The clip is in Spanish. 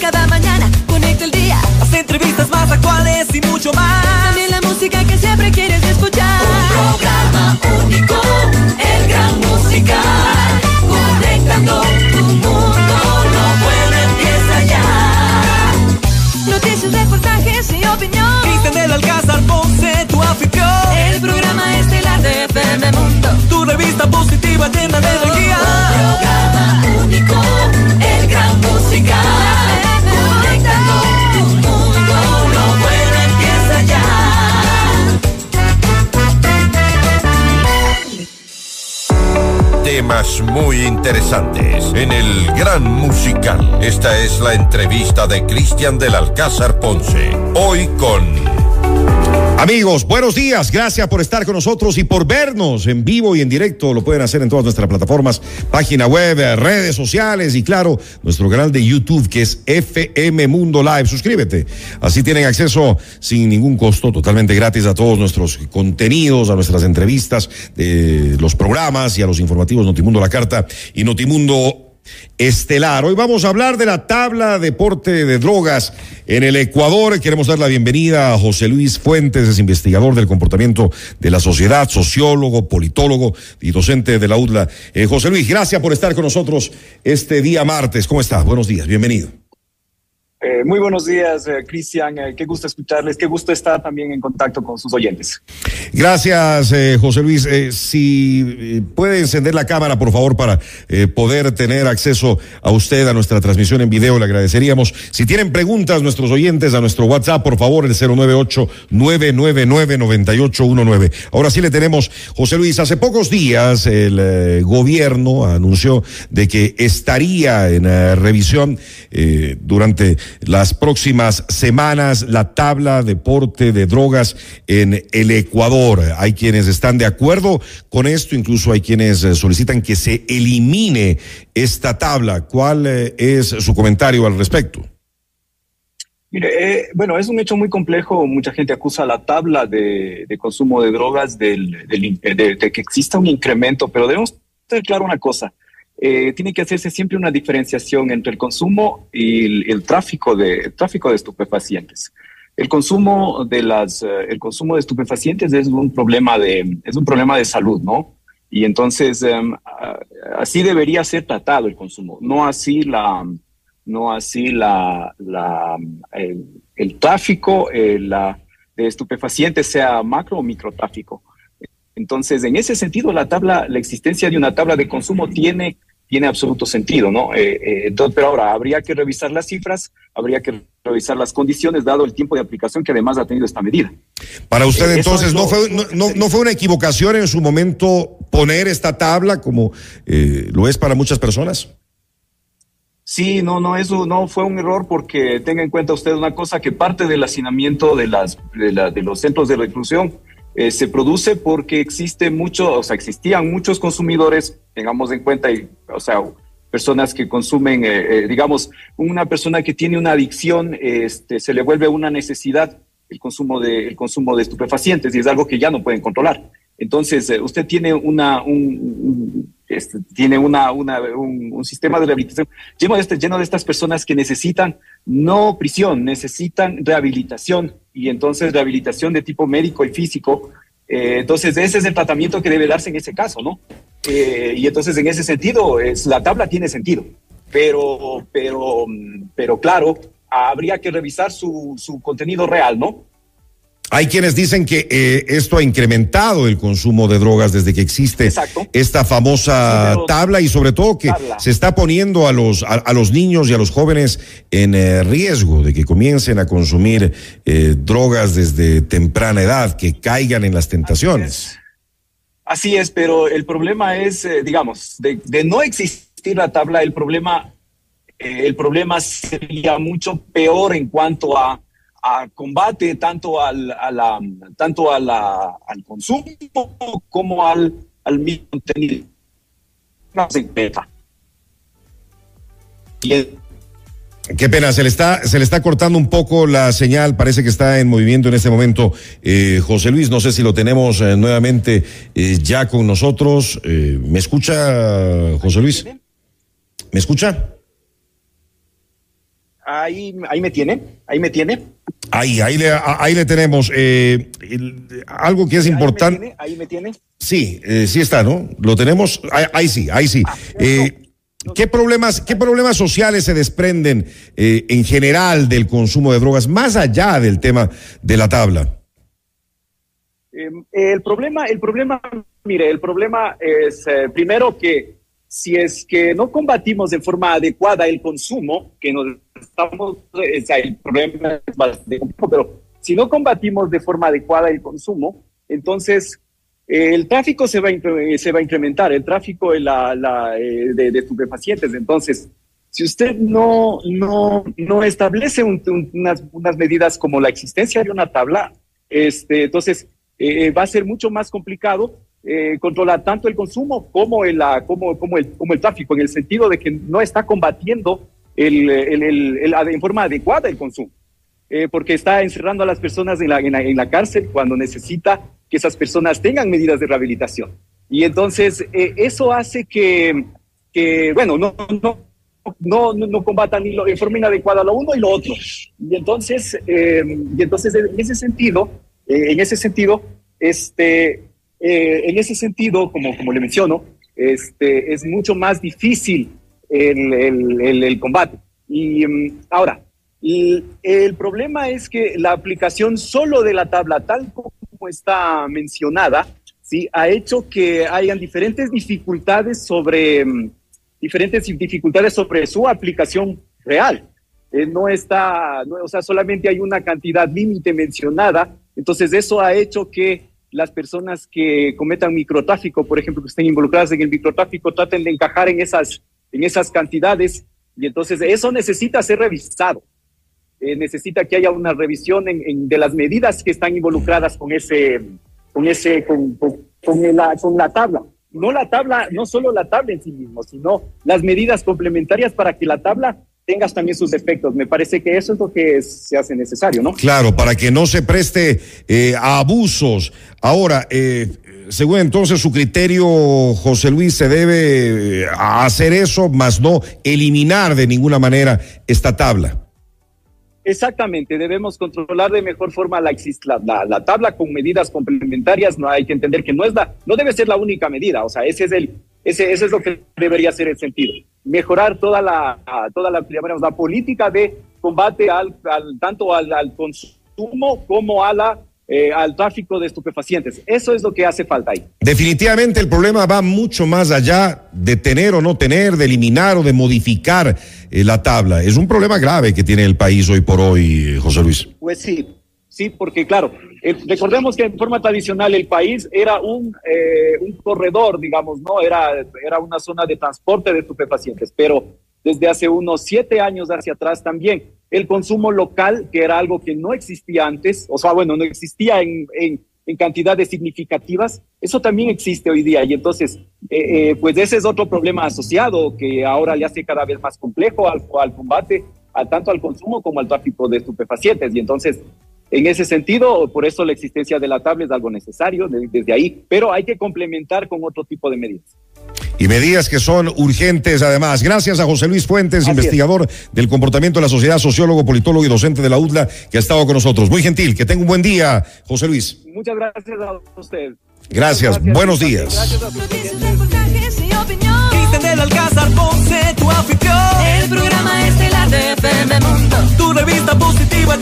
cada mañana conecta el día. Las entrevistas más actuales y mucho más. También la música que siempre quieres escuchar. Un programa único, el gran musical. Conectando tu mundo, lo bueno empieza ya. Noticias, reportajes y opinión. Cristian del Alcázar Ponce, tu anfitrión. El programa estelar de FM Mundo. Tu revista positiva llena de Muy interesantes en el Gran Musical. Esta es la entrevista de Cristian del Alcázar Ponce. Hoy con Amigos, buenos días. Gracias por estar con nosotros y por vernos en vivo y en directo. Lo pueden hacer en todas nuestras plataformas, página web, redes sociales y claro, nuestro canal de YouTube que es FM Mundo Live. Suscríbete. Así tienen acceso sin ningún costo, totalmente gratis a todos nuestros contenidos, a nuestras entrevistas, eh, los programas y a los informativos Notimundo La Carta y Notimundo estelar. Hoy vamos a hablar de la tabla deporte de drogas en el Ecuador. Queremos dar la bienvenida a José Luis Fuentes, es investigador del comportamiento de la sociedad, sociólogo, politólogo y docente de la UDLA. Eh, José Luis, gracias por estar con nosotros este día martes. ¿Cómo está? Buenos días, bienvenido. Eh, muy buenos días, eh, Cristian. Eh, qué gusto escucharles, qué gusto estar también en contacto con sus oyentes. Gracias, eh, José Luis. Si puede encender la cámara, por favor, para poder tener acceso a usted a nuestra transmisión en video, le agradeceríamos. Si tienen preguntas, nuestros oyentes, a nuestro WhatsApp, por favor, el 098-999-9819. Ahora sí le tenemos, José Luis, hace pocos días el gobierno anunció de que estaría en revisión durante las próximas semanas la tabla deporte de drogas en el Ecuador. Hay quienes están de acuerdo con esto, incluso hay quienes eh, solicitan que se elimine esta tabla. ¿Cuál eh, es su comentario al respecto? Mire, eh, bueno, es un hecho muy complejo. Mucha gente acusa la tabla de, de consumo de drogas del, del de, de que exista un incremento, pero debemos tener claro una cosa. Eh, tiene que hacerse siempre una diferenciación entre el consumo y el, el tráfico de el tráfico de estupefacientes. El consumo de las eh, el consumo de estupefacientes es un problema de es un problema de salud, ¿no? Y entonces a- así debería ser tratado el consumo, no así la no así la, la el, el tráfico eh, la, de estupefacientes sea macro o microtráfico. Entonces, en ese sentido, la tabla, la existencia de una tabla de consumo tiene, tiene absoluto sentido, ¿no? Eh, eh, entonces, pero ahora habría que revisar las cifras, habría que revisar las condiciones, dado el tiempo de aplicación que además ha tenido esta medida. Para usted Eh, entonces es no lo- fue, no, no- no fue una equivocación en su momento poner esta tabla como lo es para muchas personas. Sí, no, no, eso no fue un error porque tenga en cuenta usted una cosa, que parte del hacinamiento de, las, de, la- de los centros de reclusión eh, se produce porque existe mucho, o sea, existían muchos consumidores, tengamos en cuenta, y, o sea, personas que consumen, eh, eh, digamos, una persona que tiene una adicción, este, se le vuelve una necesidad el consumo de, el consumo de estupefacientes y es algo que ya no pueden controlar. Entonces, eh, usted tiene una, un, un- este, tiene una, un, sistema de rehabilitación lleno de, este- lleno de estas personas que necesitan no prisión, necesitan rehabilitación y entonces rehabilitación de tipo médico y físico. Eh, entonces, ese es el tratamiento que debe darse en ese caso, ¿no? Eh, y entonces, en ese sentido, la tabla tiene sentido, pero, pero, pero claro, habría que revisar su, su contenido real, ¿no? Hay quienes dicen que eh, esto ha incrementado el consumo de drogas desde que existe Exacto. esta famosa tabla y sobre todo que Tabla. se está poniendo a los, a, a los niños y a los jóvenes en eh, riesgo de que comiencen a consumir eh, drogas desde temprana edad, que caigan en las tentaciones. Así es, pero el problema es, digamos, de, de no existir la tabla, el problema, el problema sería mucho peor en cuanto a, a combate tanto al, a la, tanto al consumo como al, al mismo contenido. Qué pena, se le está, se le está cortando un poco la señal, parece que está en movimiento en este momento. Eh, José Luis, no sé si lo tenemos eh, nuevamente eh, ya con nosotros. ¿Me escucha, José Luis? ¿Me escucha? Ahí, ahí me tiene, ahí me tiene. Ahí, ahí le, ahí le tenemos. Eh, el, algo que es importante. Ahí me tiene. Ahí me tiene. Sí, eh, sí está, ¿no? Lo tenemos. Ahí, ahí sí, ahí sí. Ah, eh, ¿Qué problemas, ¿Qué problemas sociales se desprenden eh, en general del consumo de drogas, más allá del tema de la tabla? Eh, el problema, el problema, mire, el problema es eh, primero que si es que no combatimos de forma adecuada el consumo, que nos estamos, o sea, el problema es bastante pero si no combatimos de forma adecuada el consumo, entonces el tráfico se va, a, se va a incrementar, el tráfico eh, de, de, estupefacientes. Entonces, si usted no, no, no establece un, un, unas, unas, medidas como la existencia de una tabla, este, entonces eh, va a ser mucho más complicado eh, controlar tanto el consumo como el, la, como, el, como el tráfico, en el sentido de que no está combatiendo el, el, el, en forma adecuada el consumo. Eh, porque está encerrando a las personas en la, en la, en la cárcel cuando necesita que esas personas tengan medidas de rehabilitación. Y entonces eh, eso hace que, que bueno, no, no, no, no combatan ni lo, en forma inadecuada lo uno y lo otro. Y entonces, eh, y entonces en ese sentido, en ese sentido, este, en ese sentido, como, como le menciono, este, es mucho más difícil el, el, el, el combate. Y um, ahora, y el problema es que la aplicación solo de la tabla, tal como está mencionada, ¿sí? ha hecho que hayan diferentes dificultades sobre, um, diferentes dificultades sobre su aplicación real. Eh, no está, no, o sea, solamente hay una cantidad límite mencionada, entonces eso ha hecho que las personas que cometan microtráfico, por ejemplo, que estén involucradas en el microtráfico, traten de encajar en esas, en esas cantidades y entonces eso necesita ser revisado. Eh, necesita que haya una revisión en, en, de las medidas que están involucradas con ese, con ese, con, con, con, la, con la tabla. No la tabla, no solo la tabla en sí mismo, sino las medidas complementarias para que la tabla tengas también sus efectos. Me parece que eso es lo que es, se hace necesario, ¿no? Claro, para que no se preste eh, a abusos. Ahora, eh, según entonces su criterio, José Luis, se debe hacer eso, más no eliminar de ninguna manera esta tabla. Exactamente, debemos controlar de mejor forma la, la, la, tabla con medidas complementarias. No hay que entender que no es la, no debe ser la única medida. O sea, ese es el, ese, ese es lo que debería ser el sentido. Mejorar toda la, toda la, digamos, la política de combate al, al tanto al, al, consumo como a la eh, al tráfico de estupefacientes. Eso es lo que hace falta ahí. Definitivamente el problema va mucho más allá de tener o no tener, de eliminar o de modificar eh, la tabla. Es un problema grave que tiene el país hoy por hoy, José Luis. Pues sí, sí, porque claro, eh, recordemos que en forma tradicional el país era un, eh, un corredor, digamos, ¿no? Era, era una zona de transporte de estupefacientes, pero desde hace unos siete años hacia atrás también el consumo local, que era algo que no existía antes, o sea, bueno, no existía en, en, en cantidades significativas, eso también existe hoy día. Y entonces, eh, eh, pues ese es otro problema asociado que ahora le hace cada vez más complejo al, al combate, a, tanto al consumo como al tráfico de estupefacientes. Y entonces, en ese sentido, por eso la existencia de la tabla es algo necesario de, desde ahí, pero hay que complementar con otro tipo de medidas y medidas que son urgentes además. Gracias a José Luis Fuentes, Así investigador es. del comportamiento de la sociedad, sociólogo, politólogo y docente de la UDLA, que ha estado con nosotros. Muy gentil, que tenga un buen día, José Luis. Muchas gracias a usted. Gracias, gracias. buenos días. Gracias Cristian del Alcázar, Ponce, tu. El programa estelar de FM Mundo. Tu revista positiva